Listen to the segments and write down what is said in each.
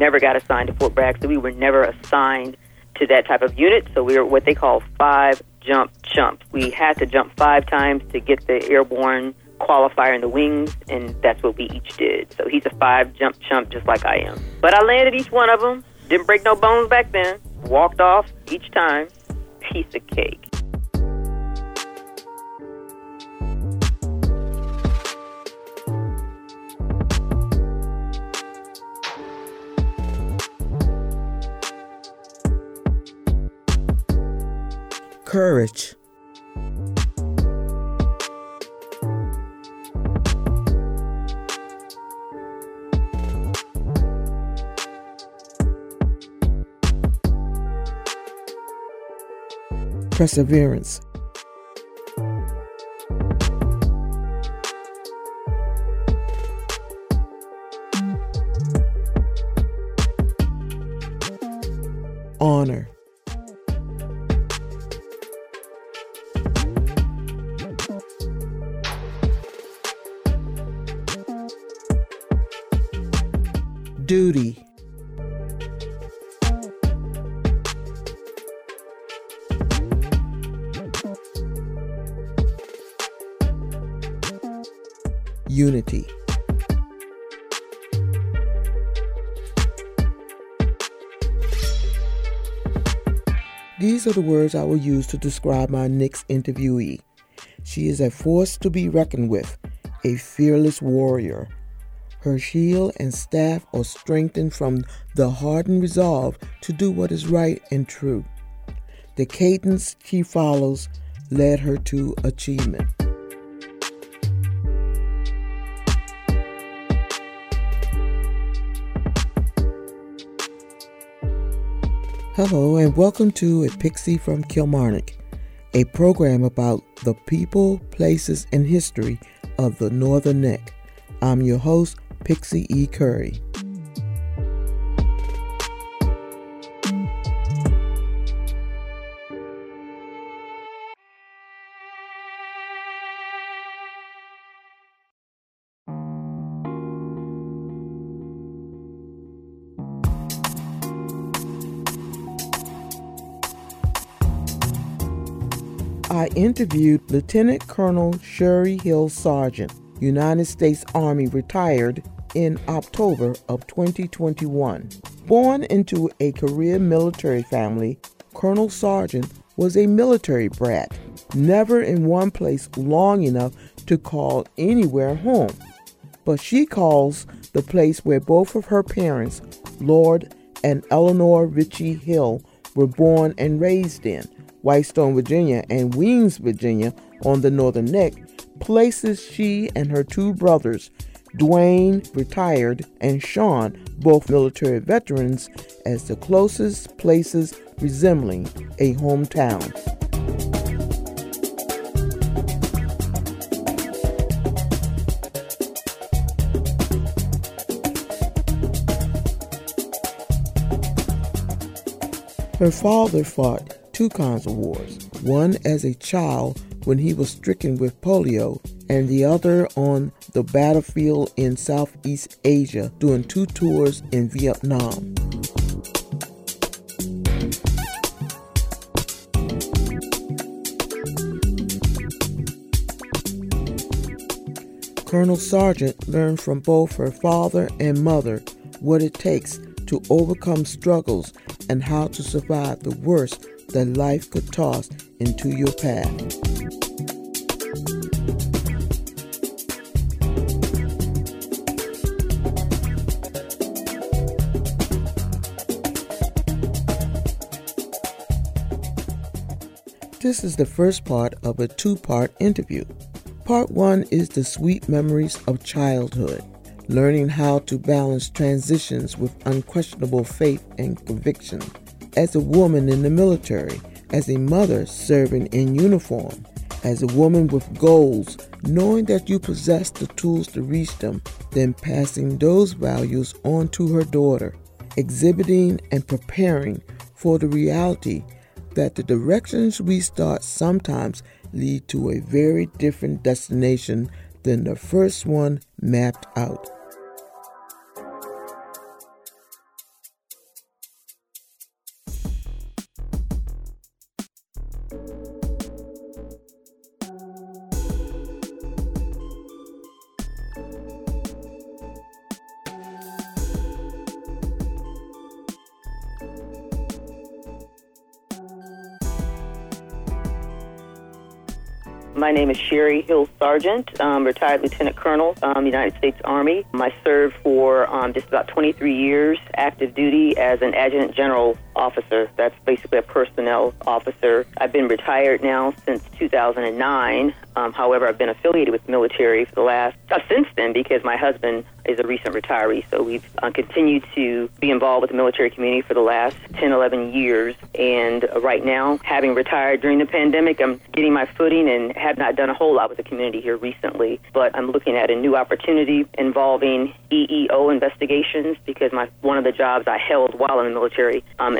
never got assigned to Fort Bragg, so we were never assigned to that type of unit. So we were what they call five jump chumps. We had to jump five times to get the airborne qualifier in the wings, and that's what we each did. So he's a five jump chump just like I am. But I landed each one of them. Didn't break no bones back then. Walked off each time. Piece of cake. Courage. Perseverance. Unity. These are the words I will use to describe my next interviewee. She is a force to be reckoned with, a fearless warrior. Her shield and staff are strengthened from the hardened resolve to do what is right and true. The cadence she follows led her to achievement. Hello, and welcome to A Pixie from Kilmarnock, a program about the people, places, and history of the Northern Neck. I'm your host, Pixie E. Curry. Interviewed Lieutenant Colonel Sherry Hill Sargent, United States Army retired in October of 2021. Born into a career military family, Colonel Sargent was a military brat, never in one place long enough to call anywhere home. But she calls the place where both of her parents, Lord and Eleanor Ritchie Hill, were born and raised in, Whitestone, Virginia, and Weems, Virginia, on the Northern Neck, places she and her two brothers, Dwayne, retired, and Sean, both military veterans, as the closest places resembling a hometown. Her father fought two kinds of wars one as a child when he was stricken with polio, and the other on the battlefield in Southeast Asia during two tours in Vietnam. Colonel Sargent learned from both her father and mother what it takes to overcome struggles and how to survive the worst that life could toss into your path. This is the first part of a two part interview. Part one is the sweet memories of childhood, learning how to balance transitions with unquestionable faith and conviction as a woman in the military, as a mother serving in uniform, as a woman with goals, knowing that you possess the tools to reach them, then passing those values on to her daughter, exhibiting and preparing for the reality that the directions we start sometimes lead to a very different destination than the first one mapped out. My name is Sherry Hill Sargent, um, retired Lieutenant Colonel, um, United States Army. I served for um, just about 23 years active duty as an Adjutant General officer. That's basically a personnel officer. I've been retired now since 2009. Um, however, I've been affiliated with the military for the last uh, since then because my husband is a recent retiree. So we've uh, continued to be involved with the military community for the last 10, 11 years. And uh, right now, having retired during the pandemic, I'm getting my footing and have not done a whole lot with the community here recently. But I'm looking at a new opportunity involving EEO investigations because my one of the jobs I held while in the military um,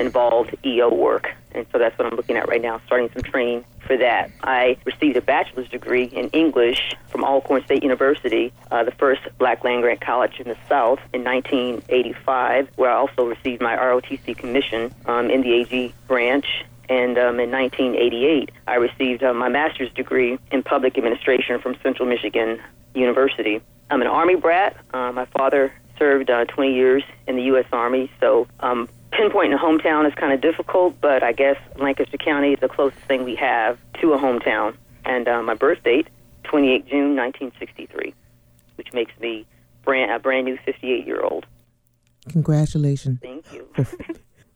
EO work. And so that's what I'm looking at right now, starting some training for that. I received a bachelor's degree in English from Alcorn State University, uh, the first black land grant college in the South, in 1985, where I also received my ROTC commission um, in the AG branch. And um, in 1988, I received uh, my master's degree in public administration from Central Michigan University. I'm an Army brat. Uh, my father served uh, 20 years in the U.S. Army, so um, pinpointing a hometown is kind of difficult, but I guess Lancaster County is the closest thing we have to a hometown. And uh, my birth date, 28 June 1963, which makes me brand, a brand new 58 year old. Congratulations. Thank you.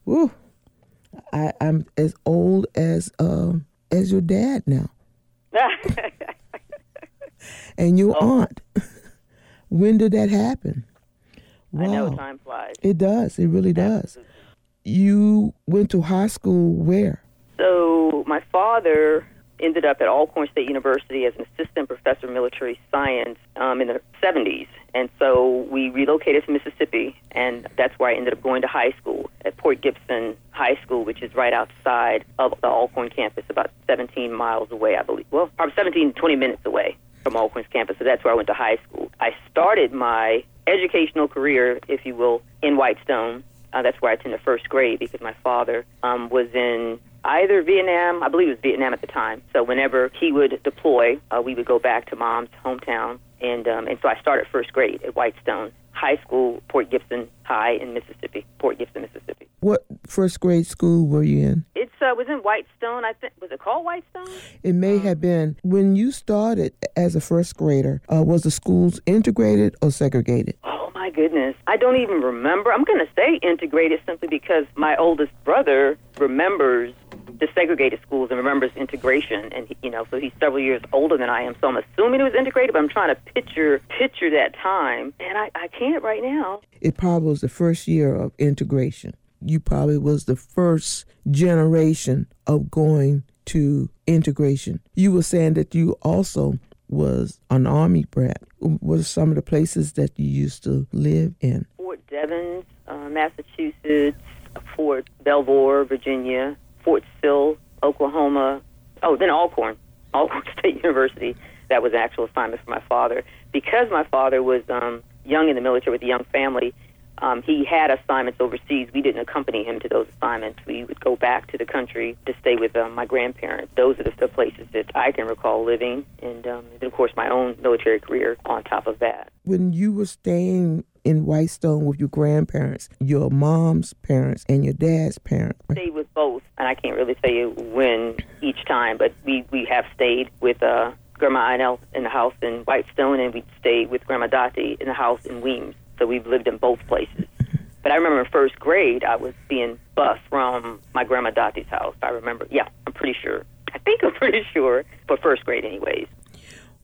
Woo. I, I'm as old as um, as your dad now, and your Oh. aunt. when did that happen? I know time flies. It does. It really does. You went to high school where? So my father ended up at Alcorn State University as an assistant professor of military science um, in the 70s. And so we relocated to Mississippi, and that's where I ended up going to high school at Port Gibson High School, which is right outside of the Alcorn campus, about 17 miles away, I believe. Well, probably 17, 20 minutes away from Alcorn's campus. So that's where I went to high school. I started my educational career, if you will, in Whitestone. Uh, that's where I attended first grade because my father um, was in either Vietnam, I believe it was Vietnam at the time. So whenever he would deploy, uh, we would go back to mom's hometown, and um, and so I started first grade at Whitestone High School, Port Gibson High in Mississippi, Port Gibson, Mississippi. What first grade school were you in? It's uh, was in Whitestone. I think was it called Whitestone? It may have been when you started as a first grader. Uh, was the schools integrated or segregated? My goodness. I don't even remember. I'm going to say integrated simply because my oldest brother remembers the segregated schools and remembers integration and you know so he's several years older than I am so I'm assuming it was integrated but I'm trying to picture picture that time and I, I can't right now. It probably was the first year of integration. You probably was the first generation of going to integration. You were saying that you also was an army brat. What are some of the places that you used to live in? Fort Devens, uh, Massachusetts, Fort Belvoir, Virginia, Fort Sill, Oklahoma. Oh, then Alcorn, Alcorn State University. That was an actual assignment for my father. Because my father was um, young in the military with a young family, um, he had assignments overseas. We didn't accompany him to those assignments. We would go back to the country to stay with um, my grandparents. Those are the, the places that I can recall living, and, um, and of course my own military career on top of that. When you were staying in Whitestone with your grandparents, your mom's parents and your dad's parents, stayed with both, and I can't really tell you when each time, but we, we have stayed with uh, Grandma Inel in the house in Whitestone, and we stayed with Grandma Dottie in the house in Weems. So we've lived in both places. But I remember in first grade, I was being bused from my Grandma Dottie's house. I remember, yeah, I'm pretty sure. I think I'm pretty sure, for first grade, anyways.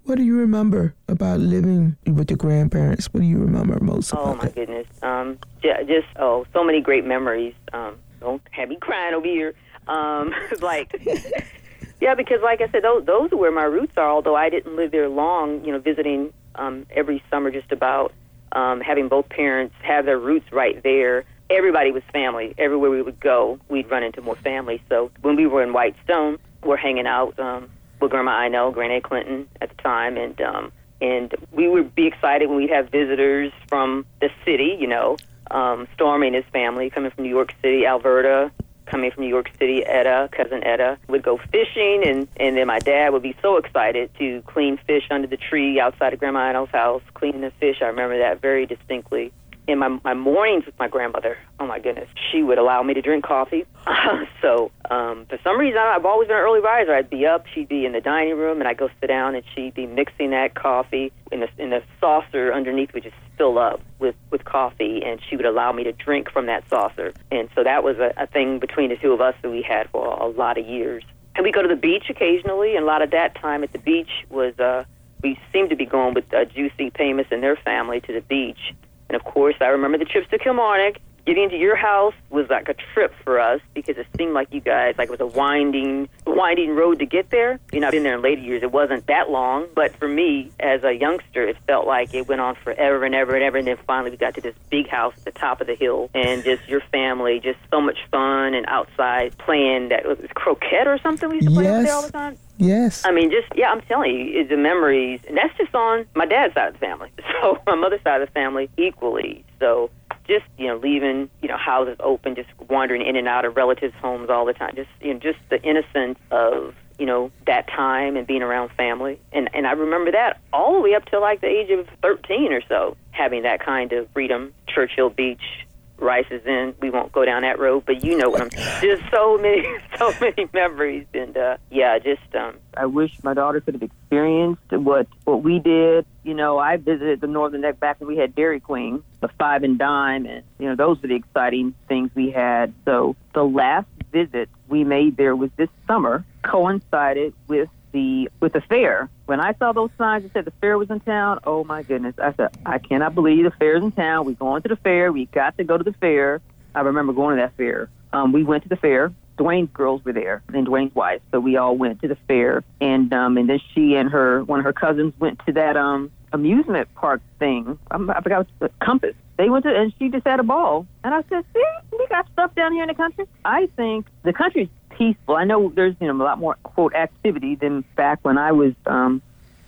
what do you remember about living with your grandparents? What do you remember most about? Oh my goodness. Um, ju- just oh, so many great memories. Um, don't have me crying over here. Um, like, yeah, because like I said, those those are where my roots are. Although I didn't live there long, you know, visiting um, every summer, just about um, having both parents have their roots right there. Everybody was family. Everywhere we would go, we'd run into more family. So when we were in Whitestone, we're hanging out um, with Grandma I know, Granny Clinton at the time, and um, and we would be excited when we'd have visitors from the city, you know, um, Stormy and his family coming from New York City, Alberta, coming from New York City, Etta, cousin Etta, would go fishing, and and then my dad would be so excited to clean fish under the tree outside of Grandma Idle's house, cleaning the fish. I remember that very distinctly in my my mornings with my grandmother, oh my goodness, she would allow me to drink coffee. so um, for some reason, I've always been an early riser. I'd be up, she'd be in the dining room, and I'd go sit down, and she'd be mixing that coffee in the in the saucer underneath, which is fill up with with coffee, and she would allow me to drink from that saucer. And so that was a, a thing between the two of us that we had for a, a lot of years. And we go to the beach occasionally, and a lot of that time at the beach was. uh we seemed to be going with uh, Juicy Pamus and their family to the beach and of course, I remember the trips to Kilmarnock. Getting to your house was like a trip for us because it seemed like you guys like it was a winding, winding road to get there. You know, I've been there in later years. It wasn't that long, but for me as a youngster, it felt like it went on forever and ever and ever. And then finally, we got to this big house at the top of the hill, and just your family, just so much fun and outside playing that was croquet or something. We used to play yes. there all the time. Yes. I mean, just yeah, I'm telling you, it's the memories, and that's just on my dad's side of the family. So my mother's side of the family equally. So just you know, leaving you know houses open, just wandering in and out of relatives' homes all the time. Just you know, just the innocence of you know that time and being around family. And and I remember that all the way up to like the age of 13 or so, having that kind of freedom. Churchill Beach, Rice is in. We won't go down that road, but you know what I'm. Saying. Just so many, so many memories, and uh, yeah, just. Um, I wish my daughter could have experienced what what we did. You know, I visited the Northern Neck back when we had Dairy Queen, the Five and Dime, and you know those were the exciting things we had. So the last visit we made there was this summer, coincided with the with the fair. When I saw those signs that said the fair was in town, oh my goodness! I said, I cannot believe the fair's in town. We going to the fair. We got to go to the fair. I remember going to that fair. Um, we went to the fair. Dwayne's girls were there, and Dwayne's wife. So we all went to the fair, and um, and then she and her one of her cousins went to that um amusement park thing. I'm, I forgot the Compass. They went to, and she just had a ball. And I said, see, we got stuff down here in the country. I think the country's peaceful. I know there's you know a lot more quote activity than back when I was um,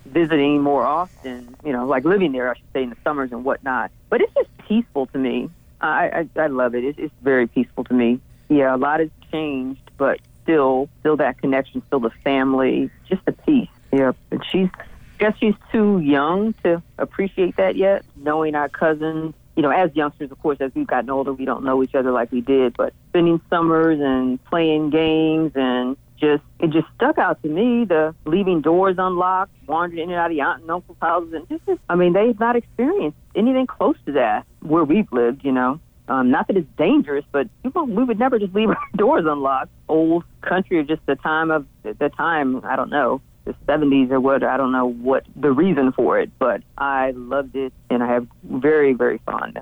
visiting more often. You know, like living there, I should say, in the summers and whatnot. But it's just peaceful to me. I I, I love it. It's, it's very peaceful to me. Yeah, a lot has changed, but still, still that connection, still the family, just the peace. Yeah, and she's I guess she's too young to appreciate that yet. Knowing our cousins, you know, as youngsters, of course, as we've gotten older, we don't know each other like we did. But spending summers and playing games and just it just stuck out to me the leaving doors unlocked, wandering in and out of aunt and uncle's houses, and just, I mean, they've not experienced anything close to that where we've lived, you know. Um, not that it's dangerous, but people we would never just leave our doors unlocked. Old country or just the time of the time, I don't know the 70s or what. I don't know what the reason for it, but I loved it and I have very, very fond.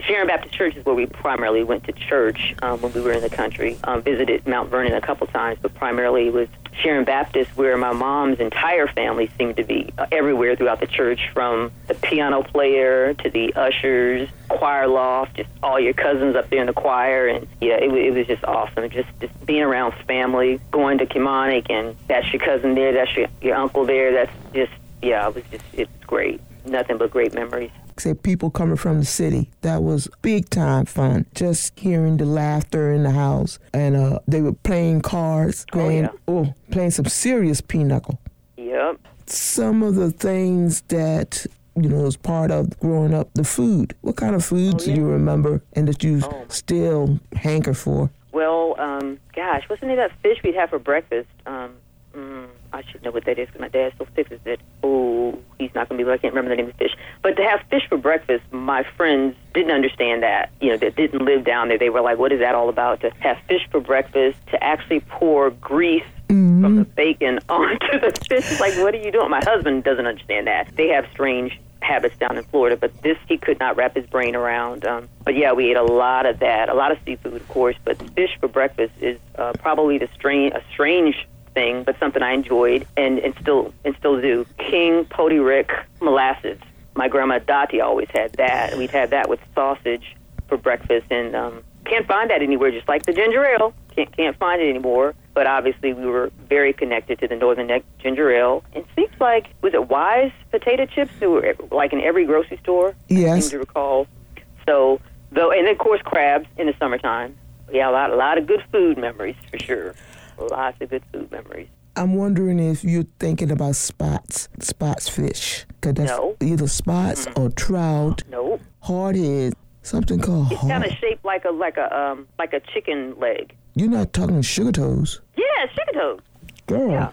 Sharon Baptist Church is where we primarily went to church um, when we were in the country. Um, visited Mount Vernon a couple times, but primarily it was Sharon Baptist, where my mom's entire family seemed to be uh, everywhere throughout the church, from the piano player to the ushers, choir loft, just all your cousins up there in the choir, and yeah, it, it was just awesome. Just just being around family, going to Kilmarnock, and that's your cousin there, that's your, your uncle there. That's just yeah, it was just it's great. Nothing but great memories said people coming from the city. That was big time fun. Just hearing the laughter in the house, and uh, they were playing cards, playing oh, yeah. oh, playing some serious pinochle. Yep. Some of the things that you know, as part of growing up, the food. What kind of foods oh, yeah. do you remember and that you oh. still hanker for? Well, um, gosh, name of that fish we'd have for breakfast? Um, mm, I should know what that is because my dad still fixes it. Oh, he's not going to be. I can't remember the name of the fish. But to have fish for breakfast, my friends didn't understand that. You know, that didn't live down there. They were like, "What is that all about?" To have fish for breakfast, to actually pour grease mm-hmm. from the bacon onto the fish. Like, what are you doing? My husband doesn't understand that. They have strange habits down in Florida, but this he could not wrap his brain around. Um, but yeah, we ate a lot of that, a lot of seafood, of course. But fish for breakfast is uh, probably the strange, a strange thing, but something I enjoyed and, and still and still do. King Poti Rick molasses. My grandma Dottie always had that. We'd had that with sausage for breakfast, and um, can't find that anywhere. Just like the ginger ale, can't can't find it anymore. But obviously, we were very connected to the Northern Neck ginger ale. It seems like was it Wise potato chips that were like in every grocery store. Yes, I seem to recall. So though, and of course crabs in the summertime yeah, a lot, a lot of good food memories for sure. Lots of good food memories. I'm wondering if you're thinking about spots, spots fish. Cause that's No. either spots or trout, Nope. hardhead, something called It's kind of shaped like a like a um like a chicken leg. You're not talking sugar toads, Yeah, sugar toads. girl. Yeah.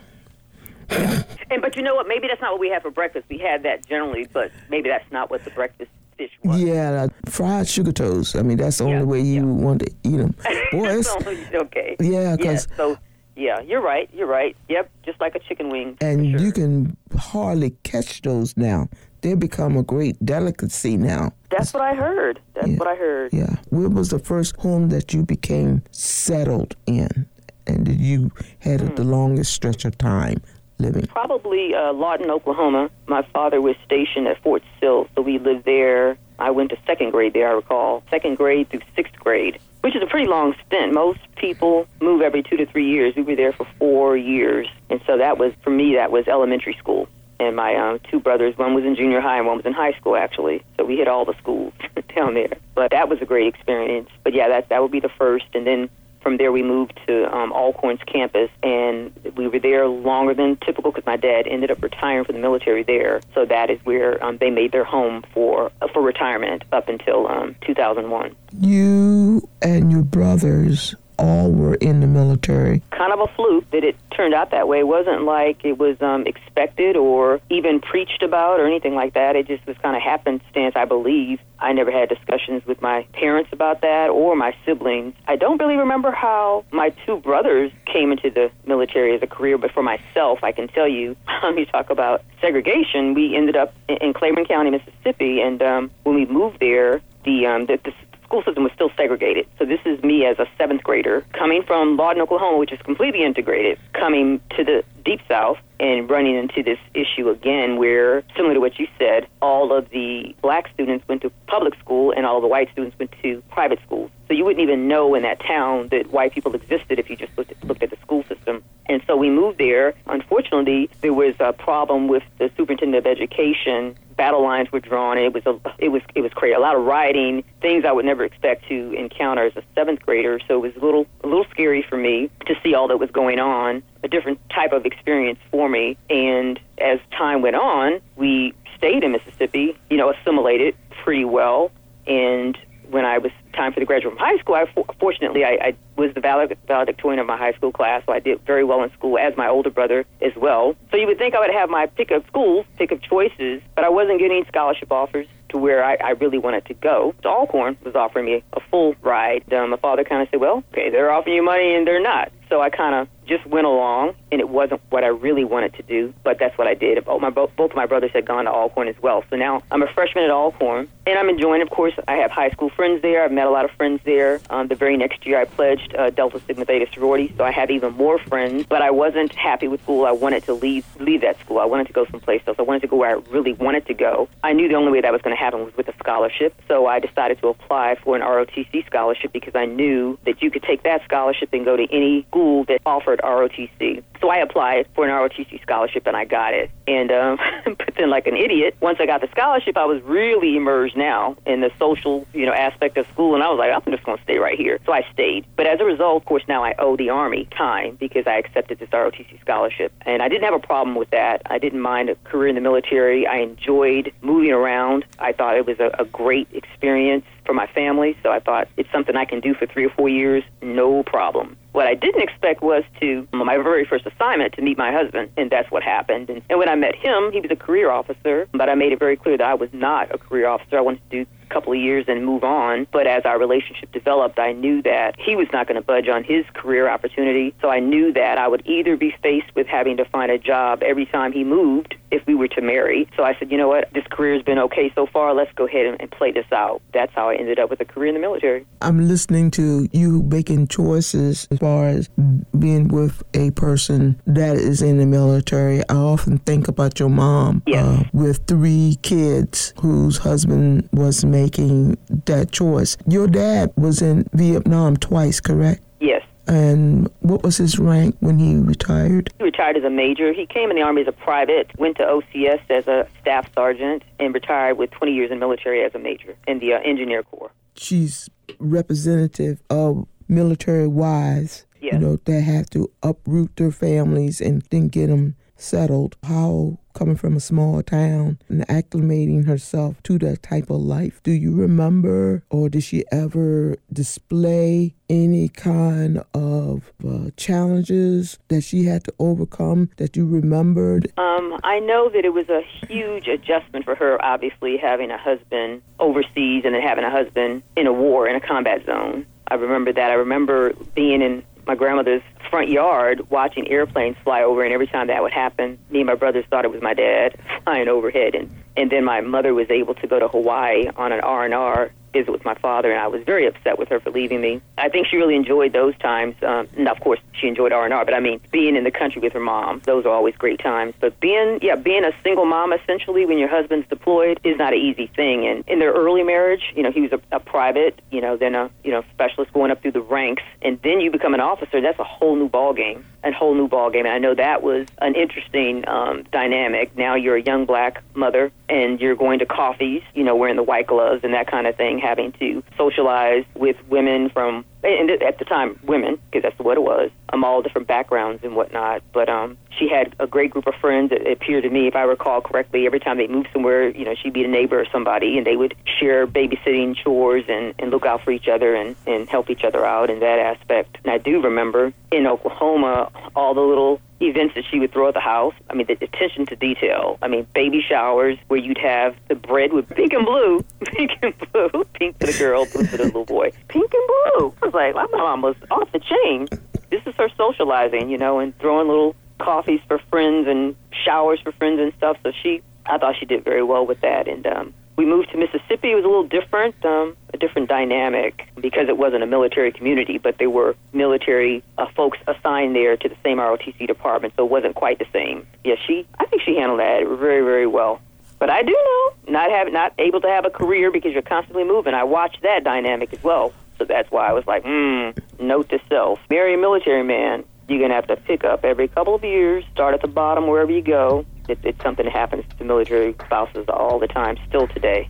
Yeah. And but you know what? Maybe that's not what we had for breakfast. We had that generally, but maybe that's not what the breakfast fish was. Yeah, fried sugar toads. I mean, that's the only way you yeah. want to eat them. Boy, it's, okay. yeah, Yeah. 'cause So yeah, you're right. You're right. Yep. Just like a chicken wing. and sure. you can hardly catch those now. They become a great delicacy now. That's what I heard. That's Yeah. what I heard. Yeah. Where was the first home that you became settled in? And that you had Hmm. the longest stretch of time living? Probably uh, Lawton, Oklahoma. My father was stationed at Fort Sill, so we lived there. I went to second grade there, I recall. Second grade through sixth grade, which is a pretty long stint. Most people move every two to three years. We were there for four years. And so that was, for me, that was elementary school. And my um, two brothers, one was in junior high and one was in high school, actually. So we hit all the schools down there. But that was a great experience. But yeah, that, that would be the first. And then from there, we moved to um, Alcorn's campus, and we were there longer than typical because my dad ended up retiring from the military there. So that is where um, they made their home for uh, for retirement up until um, 2001. You and your brothers all were in the military. Kind of a fluke that it turned out that way. It wasn't like it was um, expected or even preached about or anything like that. It just was kind of happenstance, I believe. I never had discussions with my parents about that or my siblings. I don't really remember how my two brothers came into the military as a career, but for myself, I can tell you, um, you talk about segregation. We ended up in, Claiborne County, Mississippi, and um, when we moved there, the, um, the, the school system was still segregated. So this is me as a seventh grader coming from Lawton, Oklahoma, which is completely integrated, coming to the deep south and running into this issue again where, similar to what you said, all of the black students went to public school and all the white students went to private schools. So you wouldn't even know in that town that white people existed if you just looked at, looked at the school system. And so we moved there. Unfortunately, there was a problem with the superintendent of education battle lines were drawn. And it was a, it was it was crazy. A lot of rioting, things I would never expect to encounter as a seventh grader. So it was a little a little scary for me to see all that was going on. A different type of experience for me. And as time went on, we stayed in Mississippi. You know, assimilated pretty well. And when I was time for the graduate from high school, I fortunately I, I was the valedictorian of my high school class, so I did very well in school, as my older brother as well. So you would think I would have my pick of schools, pick of choices, but I wasn't getting scholarship offers to where I, I really wanted to go. So Alcorn was offering me a full ride. Um, my father kind of said, "Well, okay, they're offering you money and they're not." So I kind of just went along, and it wasn't what I really wanted to do, but that's what I did. Both my both of my brothers had gone to Alcorn as well, so now I'm a freshman at Alcorn, and I'm enjoying. Of course, I have high school friends there. I've met a lot of friends there. Um, the very next year, I pledged uh, Delta Sigma Theta sorority, so I have even more friends. But I wasn't happy with school. I wanted to leave leave that school. I wanted to go someplace else. I wanted to go where I really wanted to go. I knew the only way that was going to happen was with a scholarship, so I decided to apply for an ROTC scholarship because I knew that you could take that scholarship and go to any school that offered ROTC. So I applied for an ROTC scholarship and I got it. And um, but then, like an idiot, once I got the scholarship, I was really immersed now in the social, you know, aspect of school, and I was like, I'm just going to stay right here. So I stayed. But as a result, of course, now I owe the Army time because I accepted this ROTC scholarship, and I didn't have a problem with that. I didn't mind a career in the military. I enjoyed moving around. I thought it was a, a great experience for my family, so I thought it's something I can do for three or four years, no problem. What I didn't expect was to, my very first assignment, to meet my husband, and that's what happened. And, and when I met him, he was a career officer, but I made it very clear that I was not a career officer. I wanted to do couple of years and move on. But as our relationship developed, I knew that he was not going to budge on his career opportunity. So I knew that I would either be faced with having to find a job every time he moved if we were to marry. So I said, you know what, this career's been okay so far. Let's go ahead and, and play this out. That's how I ended up with a career in the military. I'm listening to you making choices as far as being with a person that is in the military. I often think about your mom Yes. uh, with three kids whose husband was making that choice. Your dad was in Vietnam twice, correct? Yes. And what was his rank when he retired? He retired as a major. He came in the Army as a private, went to OCS as a staff sergeant, and retired with 20 years in military as a major in the uh, Engineer Corps. She's representative of military wives, Yes. you know, that have to uproot their families and then get them settled. How coming from a small town and acclimating herself to that type of life. Do you remember, or did she ever display any kind of uh, challenges that she had to overcome that you remembered? Um, I know that it was a huge adjustment for her, obviously, having a husband overseas and then having a husband in a war, in a combat zone. I remember that. I remember being in my grandmother's front yard watching airplanes fly over, and every time that would happen, me and my brothers thought it was my dad flying overhead, and and then my mother was able to go to Hawaii on an R and R visit with my father, and I was very upset with her for leaving me. I think she really enjoyed those times. Um, and of course, she enjoyed R and R, but I mean, being in the country with her mom, those are always great times. But being, yeah, being a single mom essentially when your husband's deployed is not an easy thing. And in their early marriage, you know, he was a, a private, you know, then a you know specialist going up through the ranks, and then you become an officer. That's a whole new ball game, a whole new ball game. And I know that was an interesting um, dynamic. Now you're a young black mother, and you're going to coffees, you know, wearing the white gloves and that kind of thing, having to socialize with women from and at the time women because that's what it was um all different backgrounds and whatnot but um she had a great group of friends it appeared to me if i recall correctly every time they moved somewhere you know she'd be a neighbor or somebody and they would share babysitting chores and and look out for each other and and help each other out in that aspect and i do remember in oklahoma all the little events that she would throw at the house. I mean, the attention to detail. I mean, baby showers where you'd have the bread with pink and blue, pink and blue, pink for the girl, blue for the little boy, pink and blue. I was like, my mom was off the chain. This is her socializing, you know, and throwing little coffees for friends and showers for friends and stuff. So she, I thought she did very well with that. And um, we moved to Mississippi. It was a little different, um, a different dynamic because it wasn't a military community, but there were military uh, folks assigned there to the same ROTC department, so it wasn't quite the same. Yeah, she, I think she handled that very, very well. But I do know not have not able to have a career because you're constantly moving. I watched that dynamic as well, so that's why I was like, hmm, note to self: marry a military man. You're gonna have to pick up every couple of years, start at the bottom wherever you go. It, it's something that happens to military spouses all the time, still today.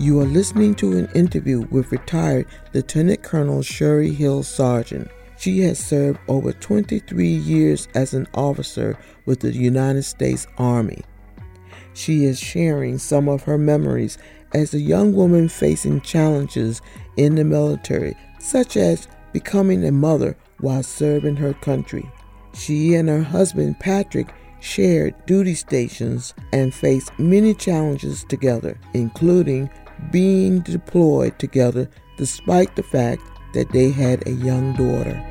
You are listening to an interview with retired Lieutenant Colonel Sherry Hill Sargent. She has served over 23 years as an officer with the United States Army. She is sharing some of her memories as a young woman facing challenges in the military, such as becoming a mother while serving her country. She and her husband Patrick shared duty stations and faced many challenges together, including being deployed together despite the fact that they had a young daughter.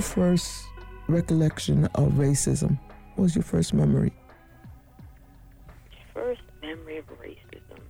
Your first recollection of racism? What was your first memory? First memory of racism.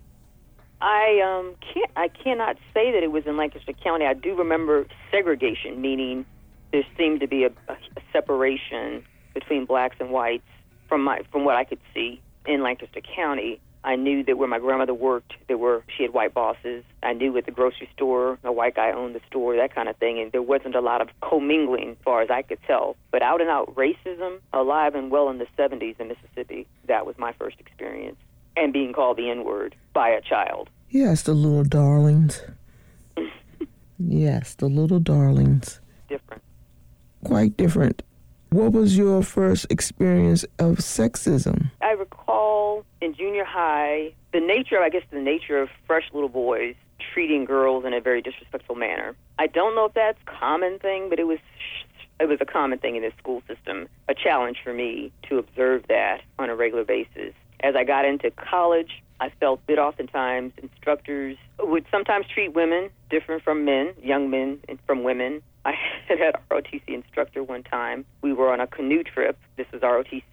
I um can't I cannot say that it was in Lancaster County. I do remember segregation, meaning there seemed to be a, a, separation between blacks and whites from my from what I could see in Lancaster County. I knew that where my grandmother worked, there were she had white bosses. I knew at the grocery store, a white guy owned the store, that kind of thing, and there wasn't a lot of commingling as far as I could tell. But out and out racism, alive and well in the 70s in Mississippi, that was my first experience. And being called the N word by a child. Yes, the little darlings. yes, the little darlings. Different. Quite different. What was your first experience of sexism? I recall in junior high the nature, of I guess, the nature of fresh little boys treating girls in a very disrespectful manner. I don't know if that's common thing, but it was it was a common thing in the school system. A challenge for me to observe that on a regular basis. As I got into college, I felt that oftentimes instructors would sometimes treat women different from men, young men and from women. I had had ROTC instructor one time. We were on a canoe trip. This was ROTC,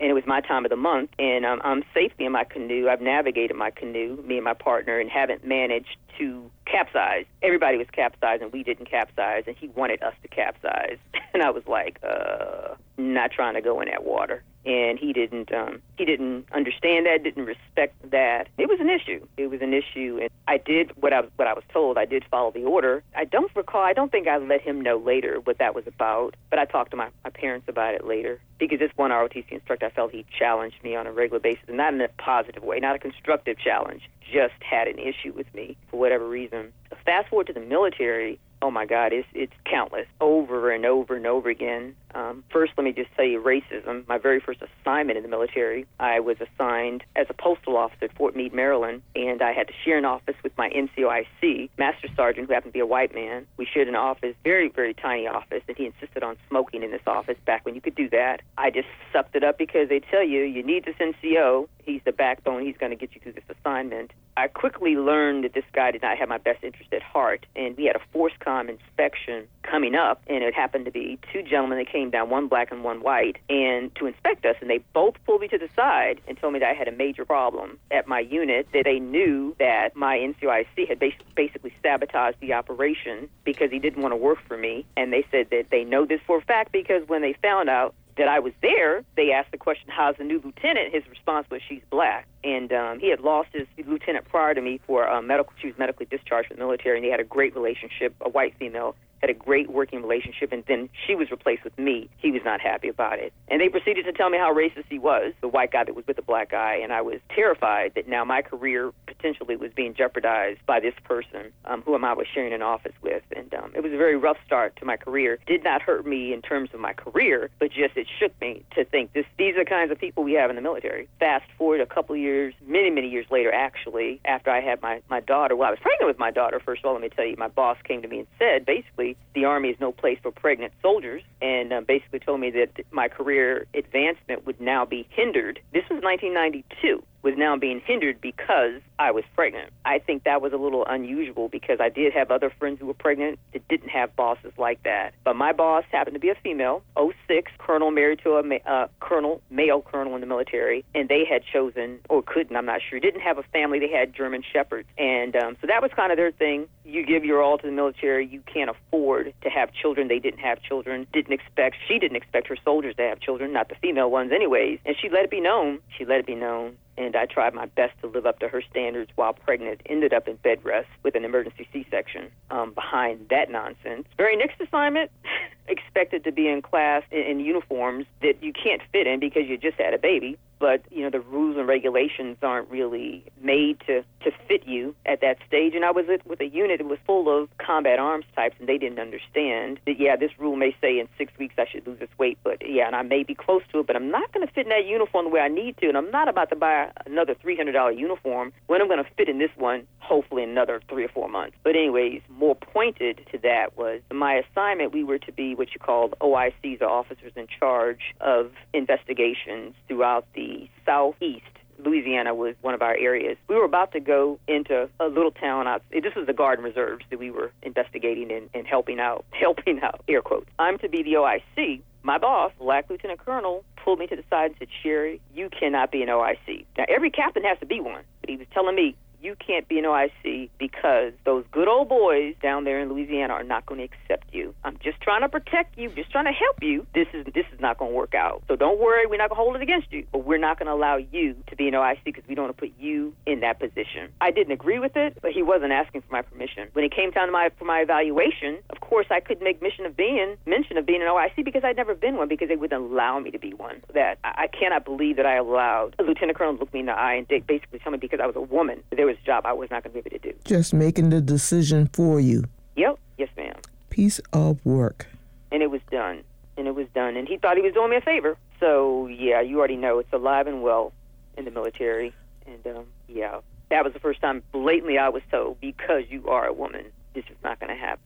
and it was my time of the month. And um, I'm safely in my canoe. I've navigated my canoe, me and my partner, and haven't managed to capsize. Everybody was capsized, and we didn't capsize, and he wanted us to capsize. and I was like, uh, not trying to go in that water and he didn't um, he didn't understand that, didn't respect that. It was an issue. It was an issue, and I did what I what I was told. I did follow the order. I don't recall. I don't think I let him know later what that was about, but I talked to my, my parents about it later because this one ROTC instructor, I felt he challenged me on a regular basis, and not in a positive way, not a constructive challenge. Just had an issue with me for whatever reason. Fast forward to the military oh my God, it's it's countless, over and over and over again. Um, first, let me just say racism. My very first assignment in the military, I was assigned as a postal officer at Fort Meade, Maryland, and I had to share an office with my NCOIC master sergeant, who happened to be a white man. We shared an office, very very tiny office, and he insisted on smoking in this office back when you could do that. I just sucked it up because they tell you you need this NCO. He's the backbone. He's going to get you through this assignment. I quickly learned that this guy did not have my best interest at heart, and we had a FORSCOM inspection coming up, and it happened to be two gentlemen that came down, one black and one white, and to inspect us, and they both pulled me to the side and told me that I had a major problem at my unit, that they knew that my NCOIC had bas- basically sabotaged the operation because he didn't want to work for me, and they said that they know this for a fact because when they found out that I was there, they asked the question, "How's the new lieutenant?" His response was, "She's black." And um, he had lost his lieutenant prior to me for uh, medical. She was medically discharged from the military, and they had a great relationship, a white female had a great working relationship, and then she was replaced with me. He was not happy about it. And they proceeded to tell me how racist he was, the white guy that was with the black guy, and I was terrified that now my career potentially was being jeopardized by this person um, whom I was sharing an office with. And um, it was a very rough start to my career. Did not hurt me in terms of my career, but just it shook me to think this these are the kinds of people we have in the military. Fast forward a couple years, many, many years later, actually, after I had my, my daughter, well, I was pregnant with my daughter, first of all, let me tell you, my boss came to me and said, basically, the Army is no place for pregnant soldiers, and uh, basically told me that my career advancement would now be hindered. This was 1992 was now being hindered because I was pregnant. I think that was a little unusual because I did have other friends who were pregnant that didn't have bosses like that. But my boss happened to be a female, 06, colonel married to a uh, colonel, male colonel in the military, and they had chosen, or couldn't, I'm not sure, didn't have a family. They had German shepherds. And um, so that was kind of their thing. You give your all to the military, you can't afford to have children. They didn't have children, didn't expect, she didn't expect her soldiers to have children, not the female ones, anyways. And she let it be known, she let it be known and I tried my best to live up to her standards while pregnant. Ended up in bed rest with an emergency C-section um, behind that nonsense. Very next assignment, expected to be in class in, in uniforms that you can't fit in because you just had a baby but you know the rules and regulations aren't really made to to fit you at that stage. And I was with a unit that was full of combat arms types, and they didn't understand that. Yeah, this rule may say in six weeks I should lose this weight, but yeah, and I may be close to it, but I'm not going to fit in that uniform the way I need to, and I'm not about to buy another three hundred dollar uniform when I'm going to fit in this one. Hopefully, another three or four months. But anyways, more pointed to that was my assignment. We were to be what you called OICs, or officers in charge of investigations throughout the southeast. Louisiana was one of our areas. We were about to go into a little town out. This was the Guard and Reserves that we were investigating and, and helping out, helping out, air quotes. I'm to be the OIC. My boss, Black Lieutenant Colonel, pulled me to the side and said, Sherry, you cannot be an OIC. Now, every captain has to be one, but he was telling me, you can't be an OIC because those good old boys down there in Louisiana are not going to accept you. I'm just trying to protect you, just trying to help you. This is this is not going to work out. So don't worry, we're not going to hold it against you, but we're not going to allow you to be an OIC because we don't want to put you in that position. I didn't agree with it, but he wasn't asking for my permission. When it came time to my for my evaluation, of course I couldn't make mention of being mention of being an OIC because I'd never been one because they wouldn't allow me to be one. That I, I cannot believe that I allowed a lieutenant colonel to look me in the eye and basically tell me because I was a woman there was a job I was not going to be able to do. Just making the decision for you. Yep. Yes, ma'am. Piece of work. And it was done. And it was done. And he thought he was doing me a favor. So, yeah, you already know it's alive and well in the military. And, um, yeah, that was the first time blatantly I was told because you are a woman, this is not going to happen.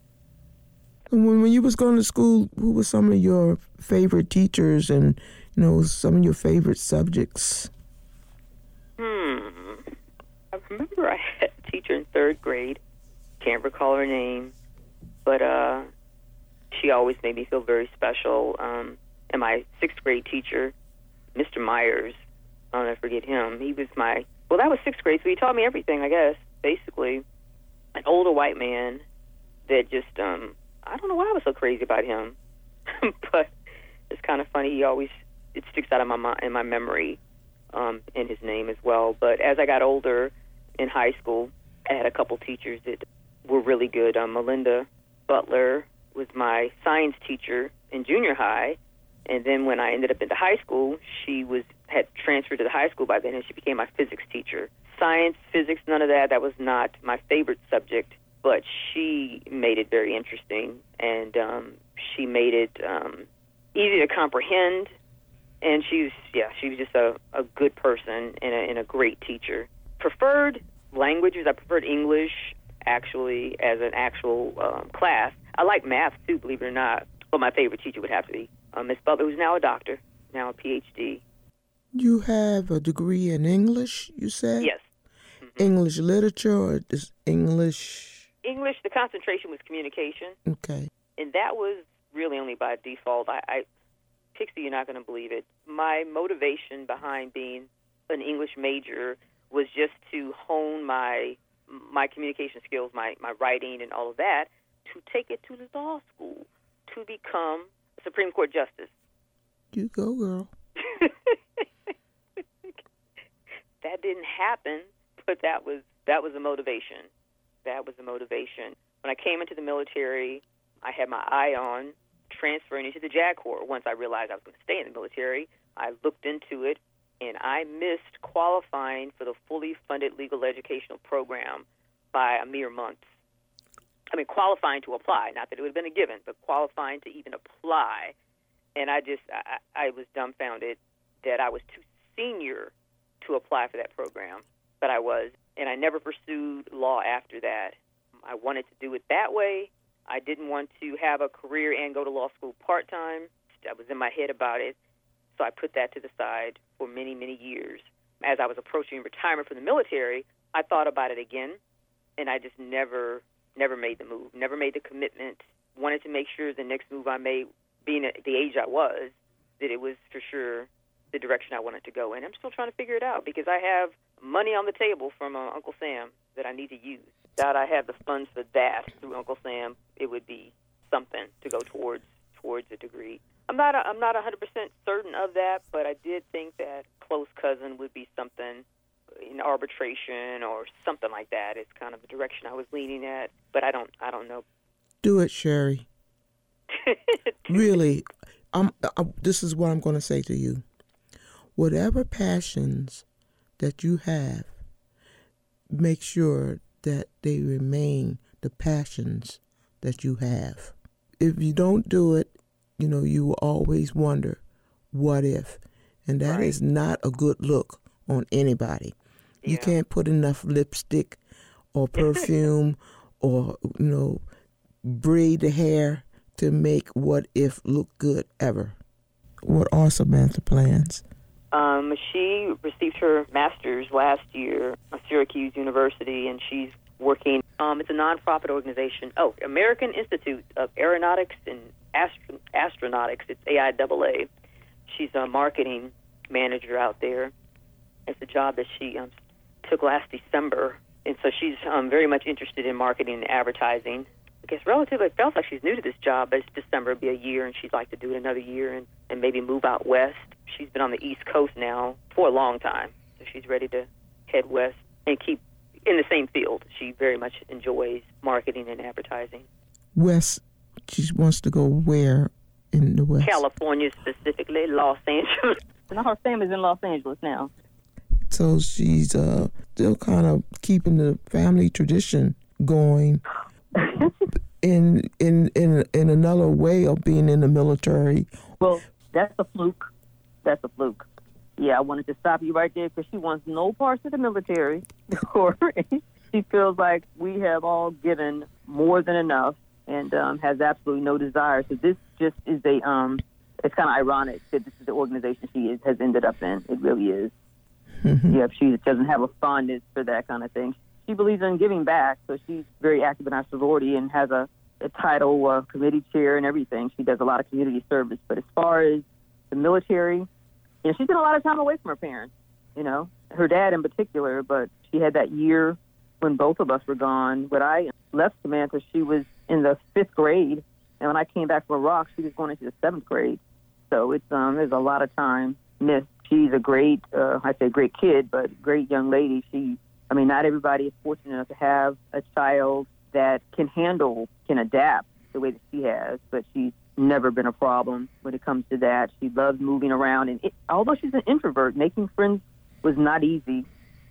When, when you was going to school, who were some of your favorite teachers and you know some of your favorite subjects? Hmm. I remember I had a teacher in third grade. Can't recall her name, but uh, she always made me feel very special. Um, and my sixth grade teacher, Mr. Myers, I'll never forget him. He was my well, that was sixth grade, so he taught me everything. I guess basically, an older white man that just um I don't know why I was so crazy about him, but it's kind of funny. He always it sticks out in my mind, in my memory, um, in his name as well. But as I got older in high school, I had a couple teachers that were really good. Um, Melinda Butler was my science teacher in junior high, and then when I ended up into high school, she was had transferred to the high school by then, and she became my physics teacher. Science, physics, none of that. That was not my favorite subject but she made it very interesting, and um, she made it um, easy to comprehend. And she was, yeah, she was just a, a good person and a, and a great teacher. Preferred languages, I preferred English actually as an actual um, class. I like math too, believe it or not. But my favorite teacher would have to be uh, Miss Butler, who's now a doctor, now a PhD. You have a degree in English, you said? Yes. Mm-hmm. English literature or just English English, the concentration was communication. Okay. And that was really only by default. I, I Pixie, you're not going to believe it. My motivation behind being an English major was just to hone my my communication skills, my my writing, and all of that, to take it to the law school to become a Supreme Court justice. You go, girl. that didn't happen, but that was that was a motivation that was the motivation. When I came into the military, I had my eye on transferring into the JAG Corps. Once I realized I was going to stay in the military, I looked into it, and I missed qualifying for the fully funded legal educational program by a mere month. I mean, qualifying to apply, not that it would have been a given, but qualifying to even apply. And I just, I, I was dumbfounded that I was too senior to apply for that program, but I was and I never pursued law after that. I wanted to do it that way. I didn't want to have a career and go to law school part time. I was in my head about it, so I put that to the side for many, many years. As I was approaching retirement from the military, I thought about it again, and I just never, never made the move, never made the commitment. Wanted to make sure the next move I made, being at the age I was, that it was for sure the direction I wanted to go in. I'm still trying to figure it out because I have money on the table from uh, Uncle Sam that I need to use. That I have the funds for that through Uncle Sam, it would be something to go towards towards a degree. I'm not a, I'm not 100% certain of that, but I did think that close cousin would be something in arbitration or something like that. It's kind of the direction I was leaning at, but I don't I don't know. Do it, Sherry. really, I'm, I, this is what I'm going to say to you. Whatever passions that you have, make sure that they remain the passions that you have. If you don't do it, you know, you will always wonder, what if? And that right. is not a good look on anybody. Yeah. You can't put enough lipstick or perfume or, you know, braid the hair to make what if look good ever. What are Samantha plans? Um, she received her master's last year at Syracuse University, and she's working. Um, it's a nonprofit organization. Oh, American Institute of Aeronautics and Astro- Astronautics. It's AIAA. She's a marketing manager out there. It's a job that she um, took last December, and so she's um, very much interested in marketing and advertising. I guess relatively, it feels like she's new to this job, but it's December, it'll be a year, and she'd like to do it another year and, and maybe move out west she's been on the East Coast now for a long time, so she's ready to head west and keep in the same field. She very much enjoys marketing and advertising. West, she wants to go where in the West? California, specifically Los Angeles. And her family's in Los Angeles now. So she's uh, still kind of keeping the family tradition going. in in in in another way of being in the military. Well, that's a fluke that's a fluke. yeah, I wanted to stop you right there because she wants no parts of the military. or she feels like we have all given more than enough and um, has absolutely no desire. So this just is a um, it's kind of ironic that this is the organization she is, has ended up in. It really is. Mm-hmm. Yeah, she doesn't have a fondness for that kind of thing. She believes in giving back, so she's very active in our sorority and has a, a title, uh, committee chair, and everything. She does a lot of community service. But as far as the military, you know, she spent a lot of time away from her parents. You know, her dad in particular. But she had that year when both of us were gone. When I left Samantha, she was in the fifth grade, and when I came back from Iraq, she was going into the seventh grade. So it's um, there's a lot of time missed. She's a great, uh, I say great kid, but great young lady. She, I mean, not everybody is fortunate enough to have a child that can handle, can adapt the way that she has. But she's never been a problem when it comes to that. She loves moving around, and it, although she's an introvert, making friends was not easy.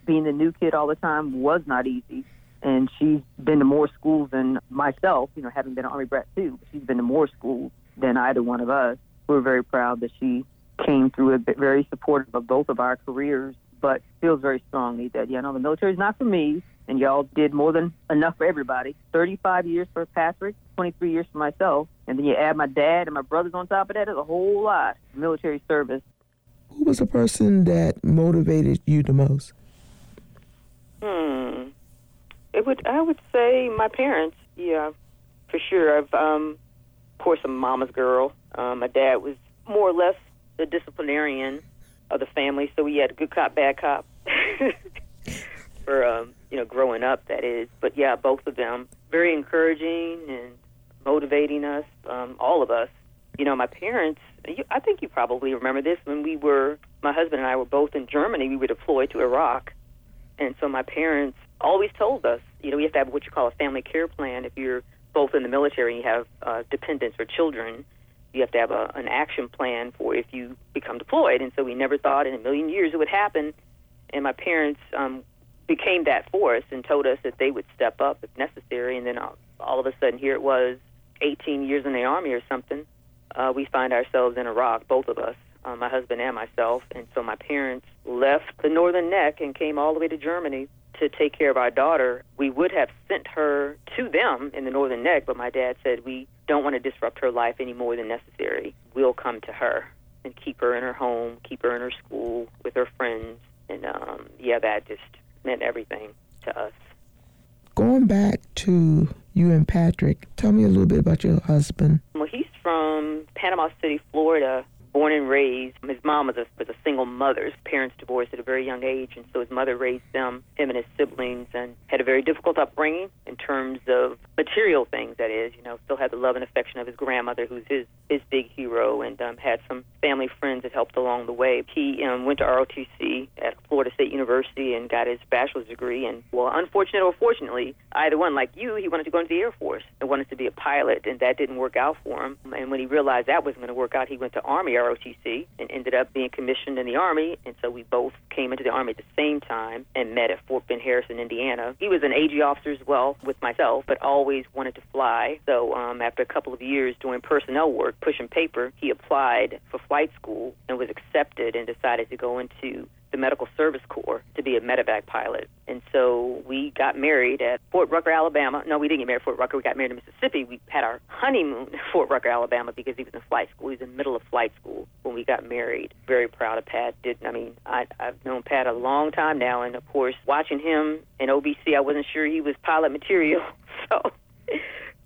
Being the new kid all the time was not easy. And she's been to more schools than myself, you know, having been an Army brat too. She's been to more schools than either one of us. We're very proud that she came through it, very supportive of both of our careers, but feels very strongly that, yeah, no, the military is not for me. And y'all did more than enough for everybody. 35 years for Patrick, 23 years for myself. And then you add my dad and my brothers on top of that, it's a whole lot. Military service who was the person that motivated you the most? Hmm. It would I would say my parents. Yeah, for sure. I've um, of course, a mama's girl. Um, my dad was more or less the disciplinarian of the family, so we had good cop, bad cop. for um, you know, growing up, that is. But yeah, both of them very encouraging and motivating us, um, all of us. You know, my parents you, I think you probably remember this when we were, my husband and I were both in Germany. We were deployed to Iraq, and so my parents always told us, you know, we have to have what you call a family care plan. If you're both in the military and you have uh, dependents or children, you have to have a, an action plan for if you become deployed. And so we never thought in a million years it would happen. And my parents um, became that for us and told us that they would step up if necessary. And then all, all of a sudden, here it was, 18 years in the army or something uh, we find ourselves in Iraq, both of us, uh, my husband and myself. And so my parents left the Northern Neck and came all the way to Germany to take care of our daughter. We would have sent her to them in the Northern Neck, but my dad said we don't want to disrupt her life any more than necessary. We'll come to her and keep her in her home, keep her in her school with her friends. And um, yeah, that just meant everything to us. Going back to you and Patrick, tell me a little bit about your husband. Well, he's from Panama City, Florida, born and raised. His mom was a, was a single mother. His parents divorced at a very young age, and so his mother raised them, him and his siblings, and had a very difficult upbringing in terms of material things. That is, you know, still had the love and affection of his grandmother, who's his his big hero, and um, had some family friends that helped along the way. He um, went to ROTC at Florida State University and got his bachelor's degree. And well, unfortunately or fortunately, either one, like you, he wanted to go into the Air Force and wanted to be a pilot, and that didn't work out for him. And when he realized that wasn't going to work out, he went to Army ROTC and ended up being commissioned in the Army. And so we both came into the Army at the same time and met at Fort Ben Harrison, Indiana. He was an AG officer as well with myself, but always wanted to fly. So um, after a couple of years doing personnel work, pushing paper, he applied for flight school and was accepted and decided to go into the Medical Service Corps to be a medevac pilot. And so we got married at Fort Rucker, Alabama. No, we didn't get married at Fort Rucker. We got married in Mississippi. We had our honeymoon at Fort Rucker, Alabama because he was in flight school. He was in the middle of flight school when we got married. Very proud of Pat. Did I mean I I've known Pat a long time now and of course watching him in OBC I wasn't sure he was pilot material. So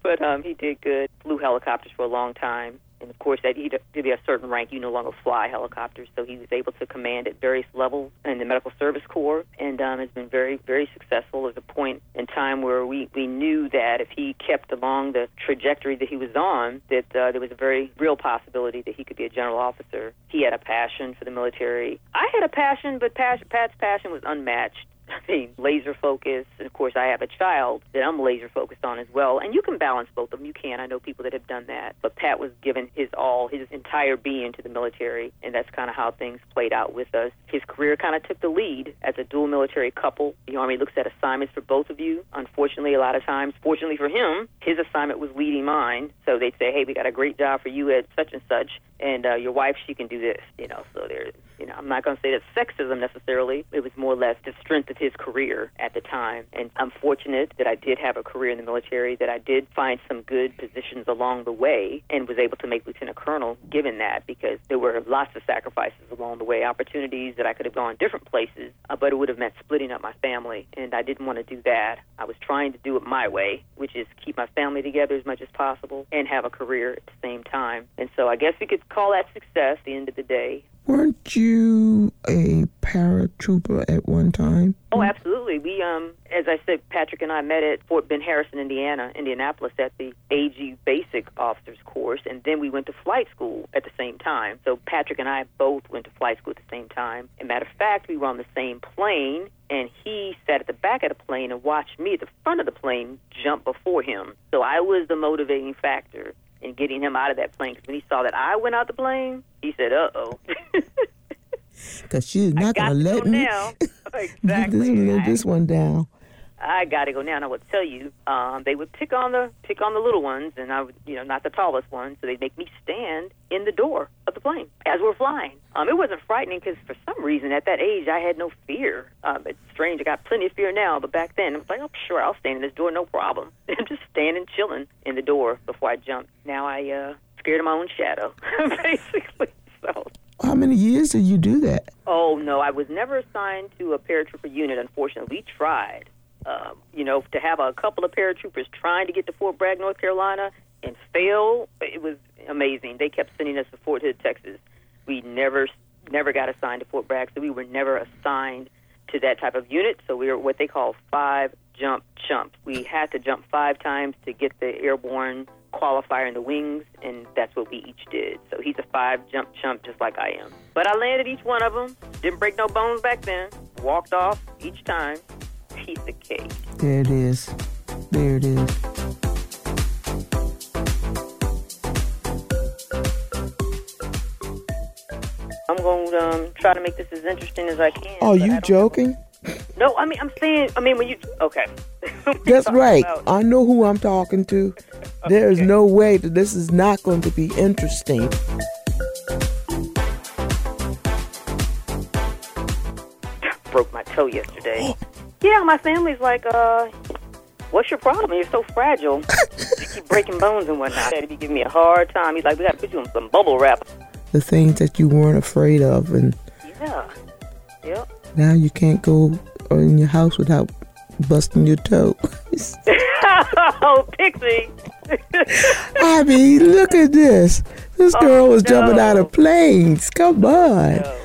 but um he did good. Flew helicopters for a long time and of course, that to be a certain rank, you no longer fly helicopters. So he was able to command at various levels in the Medical Service Corps, and um, has been very, very successful. There's a point in time where we we knew that if he kept along the trajectory that he was on, that uh, there was a very real possibility that he could be a general officer. He had a passion for the military. I had a passion, but Pat's passion was unmatched. I mean, laser focus. And of course, I have a child that I'm laser focused on as well. And you can balance both of them. You can. I know people that have done that. But Pat was given his all, his entire being to the military. And that's kind of how things played out with us. His career kind of took the lead as a dual military couple. The Army looks at assignments for both of you. Unfortunately, a lot of times, fortunately for him, his assignment was leading mine. So they'd say, hey, we got a great job for you at such and such and uh, your wife she can do this, you know. So there's you know, I'm not going to say that's sexism necessarily. It was more or less the strength of his career at the time. And I'm fortunate that I did have a career in the military, that I did find some good positions along the way and was able to make lieutenant colonel given that because there were lots of sacrifices along the way, opportunities that I could have gone different places, uh, but it would have meant splitting up my family. And I didn't want to do that. I was trying to do it my way, which is keep my family together as much as possible and have a career at the same time. And so I guess we could call that success at the end of the day. Weren't you a paratrooper at one time? Oh, absolutely. We, um, as I said, Patrick and I met at Fort Ben Harrison, Indiana, Indianapolis, at the AG Basic Officers Course, and then we went to flight school at the same time. So Patrick and I both went to flight school at the same time. And matter of fact, we were on the same plane, and he sat at the back of the plane and watched me at the front of the plane jump before him. So I was the motivating factor in getting him out of that plane. Because when he saw that I went out the plane, he said, "Uh oh." Because she's not going to let go me now. exactly. this one down. I got to go now. And I would tell you, um, they would pick on the pick on the little ones, and I would, you know, not the tallest ones. So they'd make me stand in the door of the plane as we're flying. Um, it wasn't frightening because for some reason at that age I had no fear. Um, it's strange. I got plenty of fear now, but back then I was like, oh, sure, I'll stand in this door, no problem. I'm just standing, chilling in the door before I jumped. Now I uh, scared of my own shadow, basically. So. How many years did you do that? Oh no, I was never assigned to a paratrooper unit. Unfortunately, we tried. Um, you know, to have a couple of paratroopers trying to get to Fort Bragg, North Carolina, and fail, it was amazing. They kept sending us to Fort Hood, Texas. We never, never got assigned to Fort Bragg, so we were never assigned to that type of unit. So we were what they call five jump chumps. We had to jump five times to get the airborne qualifier in the wings, and that's what we each did. So he's a five jump chump just like I am. But I landed each one of them. Didn't break no bones back then. Walked off each time. Piece of cake. There it is. There it is. I'm going to um, try to make this as interesting as I can. Are you joking? No, I mean I'm saying. I mean when you okay. That's right. about- I know who I'm talking to. There is no way that this is not going to be interesting. broke my toe yesterday. yeah, my family's like, uh, what's your problem? You're so fragile. you keep breaking bones and whatnot. Daddy be giving me a hard time. He's like, we got to put you in some bubble wrap. The things that you weren't afraid of, and Yeah. Yep. now you can't go in your house without busting your toe. oh, Pixie. I mean, look at this. This Oh, girl was jumping out of planes. Come on. No.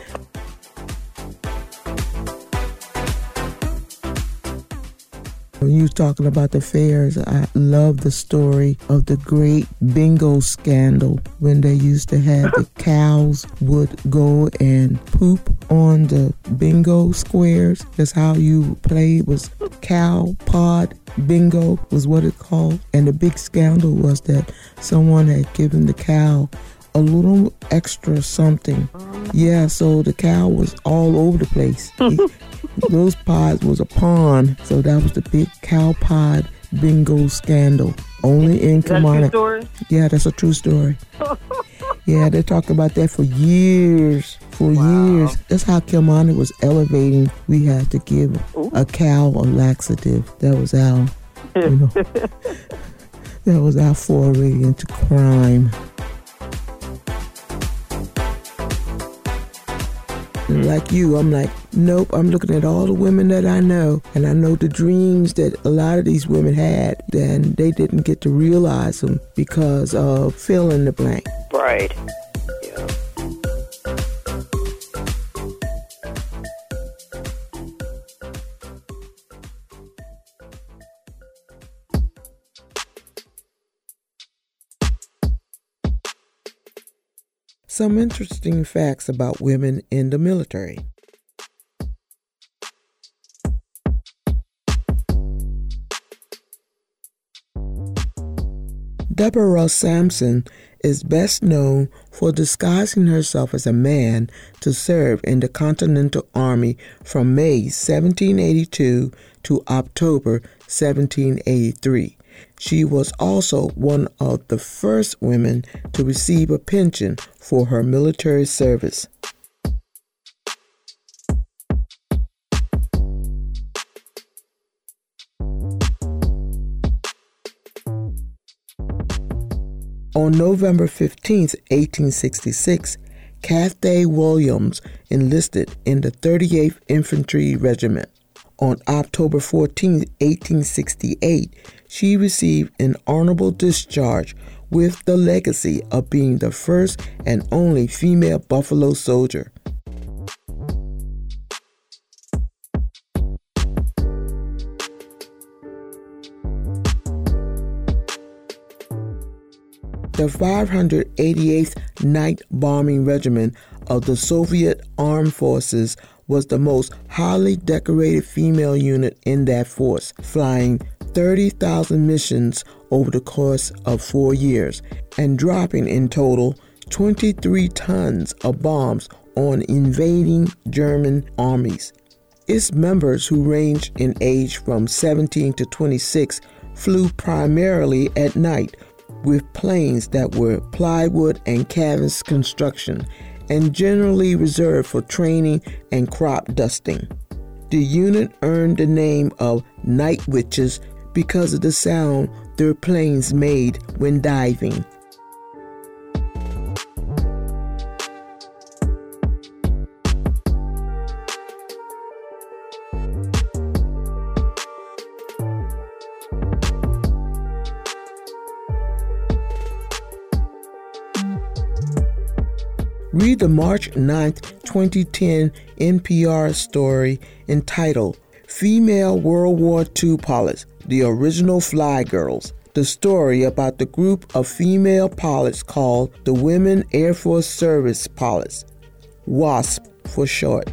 Talking about the fairs, I love the story of the great bingo scandal when they used to have the cows would go and poop on the bingo squares. That's how you played was cow pod bingo was what it called. And the big scandal was that someone had given the cow a little extra something. Yeah, so the cow was all over the place. Those pods was a pawn, so that was the big cow pod bingo scandal. Only in Is that a Kamana. story? Yeah, that's a true story. yeah, they talked about that for years. For years. That's how Kilmarnock was elevating. We had to give a cow a laxative. That was our, you know, that was our foray into crime. And like you, I'm like, nope, I'm looking at all the women that I know, and I know the dreams that a lot of these women had, and they didn't get to realize them because of fill in the blank. Right. Yeah. Some interesting facts about women in the military. Deborah Sampson is best known for disguising herself as a man to serve in the Continental Army from May 1782 to October 1783. She was also one of the first women to receive a pension for her military service. On November 15, 1866, Cathay Williams enlisted in the 38th Infantry Regiment. On October 14, 1868, she received an honorable discharge with the legacy of being the first and only female Buffalo soldier. The 588th Night Bombing Regiment of the Soviet Armed Forces was the most highly decorated female unit in that force, flying 30,000 missions over the course of four years and dropping in total 23 tons of bombs on invading German armies. Its members, who ranged in age from 17 to 26, flew primarily at night with planes that were plywood and canvas construction and generally reserved for training and crop dusting. The unit earned the name of Night Witches because of the sound their planes made when diving. Read the March 9, 2010 NPR story entitled Female World War II Pilots, the Original Fly Girls. The story about the group of female pilots called the Women Air Force Service Pilots, WASP for short.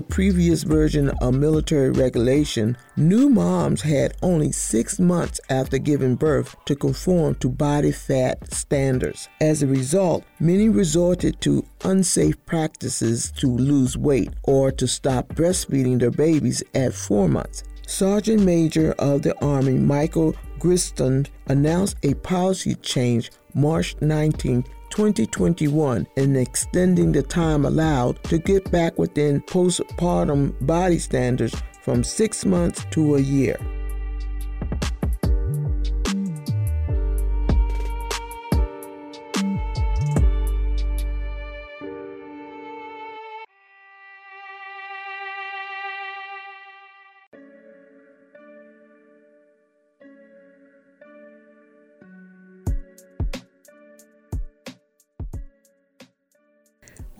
The previous version of military regulation, new moms had only six months after giving birth to conform to body fat standards. As a result, many resorted to unsafe practices to lose weight or to stop breastfeeding their babies at four months. Sergeant Major of the Army Michael Grinston announced a policy change March 19, 2021 and extending the time allowed to get back within postpartum body standards from six months to a year.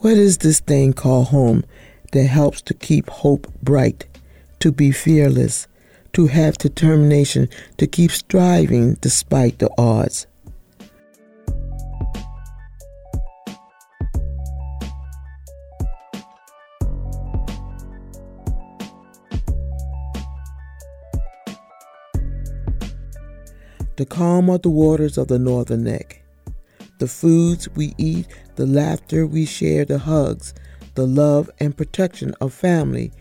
What is this thing called home that helps to keep hope bright, to be fearless, to have determination, to keep striving despite the odds? The calm of the waters of the northern neck the foods we eat, the laughter we share, the hugs, the love and protection of family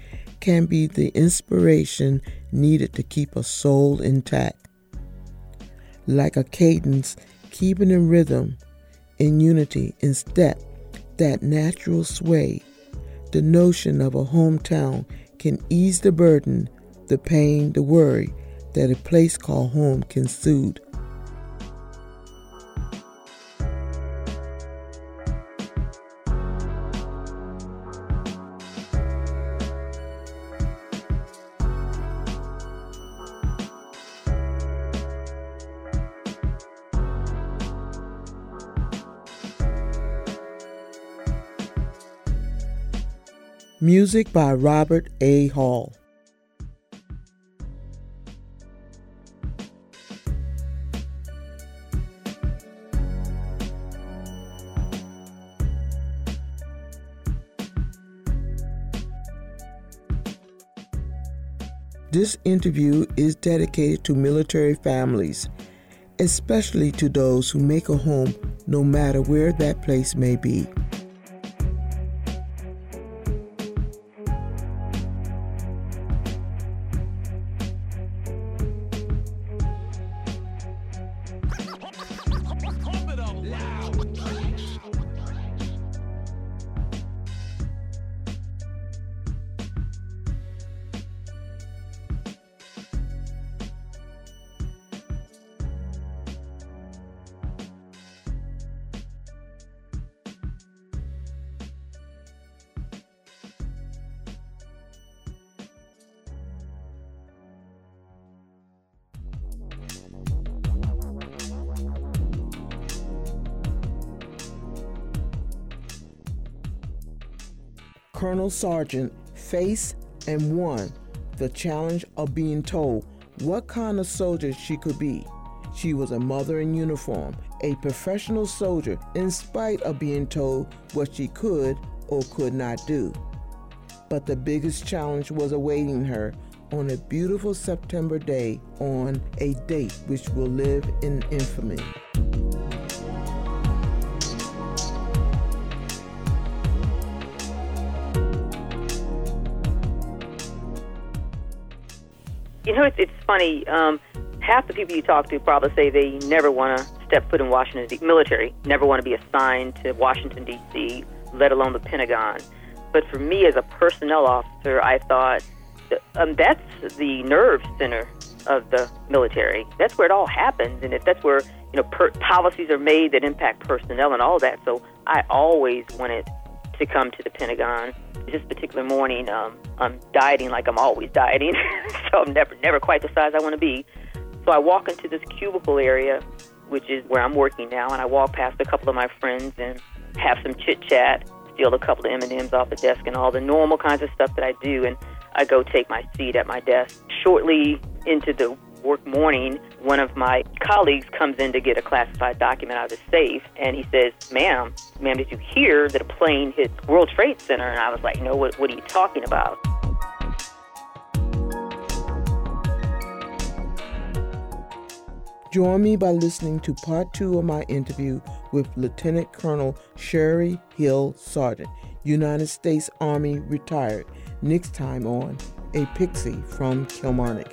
can be the inspiration needed to keep a soul intact. Like a cadence, keeping in rhythm, in unity, in step, that natural sway, the notion of a hometown can ease the burden, the pain, the worry that a place called home can soothe. Music by Robert A. Hall. This interview is dedicated to military families, especially to those who make a home no matter where that place may be. Sargent faced and won the challenge of being told what kind of soldier she could be. She was a mother in uniform, a professional soldier, in spite of being told what she could or could not do. But the biggest challenge was awaiting her on a beautiful September day on a date which will live in infamy. You know, it's, it's funny. Um, half the people you talk to probably say they never want to step foot in Washington, D- military, never want to be assigned to Washington, D.C., let alone the Pentagon. But for me as a personnel officer, I thought um, that's the nerve center of the military. That's where it all happens, and if that's where you know per- policies are made that impact personnel and all that. So I always wanted to come to the Pentagon. This particular morning, um, I'm dieting like I'm always dieting, so I'm never never quite the size I want to be. So I walk into this cubicle area, which is where I'm working now, and I walk past a couple of my friends and have some chit chat, steal a couple of M&Ms off the desk, and all the normal kinds of stuff that I do, and I go take my seat at my desk. Shortly into the work morning, one of my colleagues comes in to get a classified document out of the safe, and he says, "Ma'am, ma'am, did you hear that a plane hit World Trade Center?" And I was like, "No, what, what are you talking about?" Join me by listening to part two of my interview with Lieutenant Colonel Sherry Hill Sargent, United States Army retired, next time on A Pixie from Kilmarnock.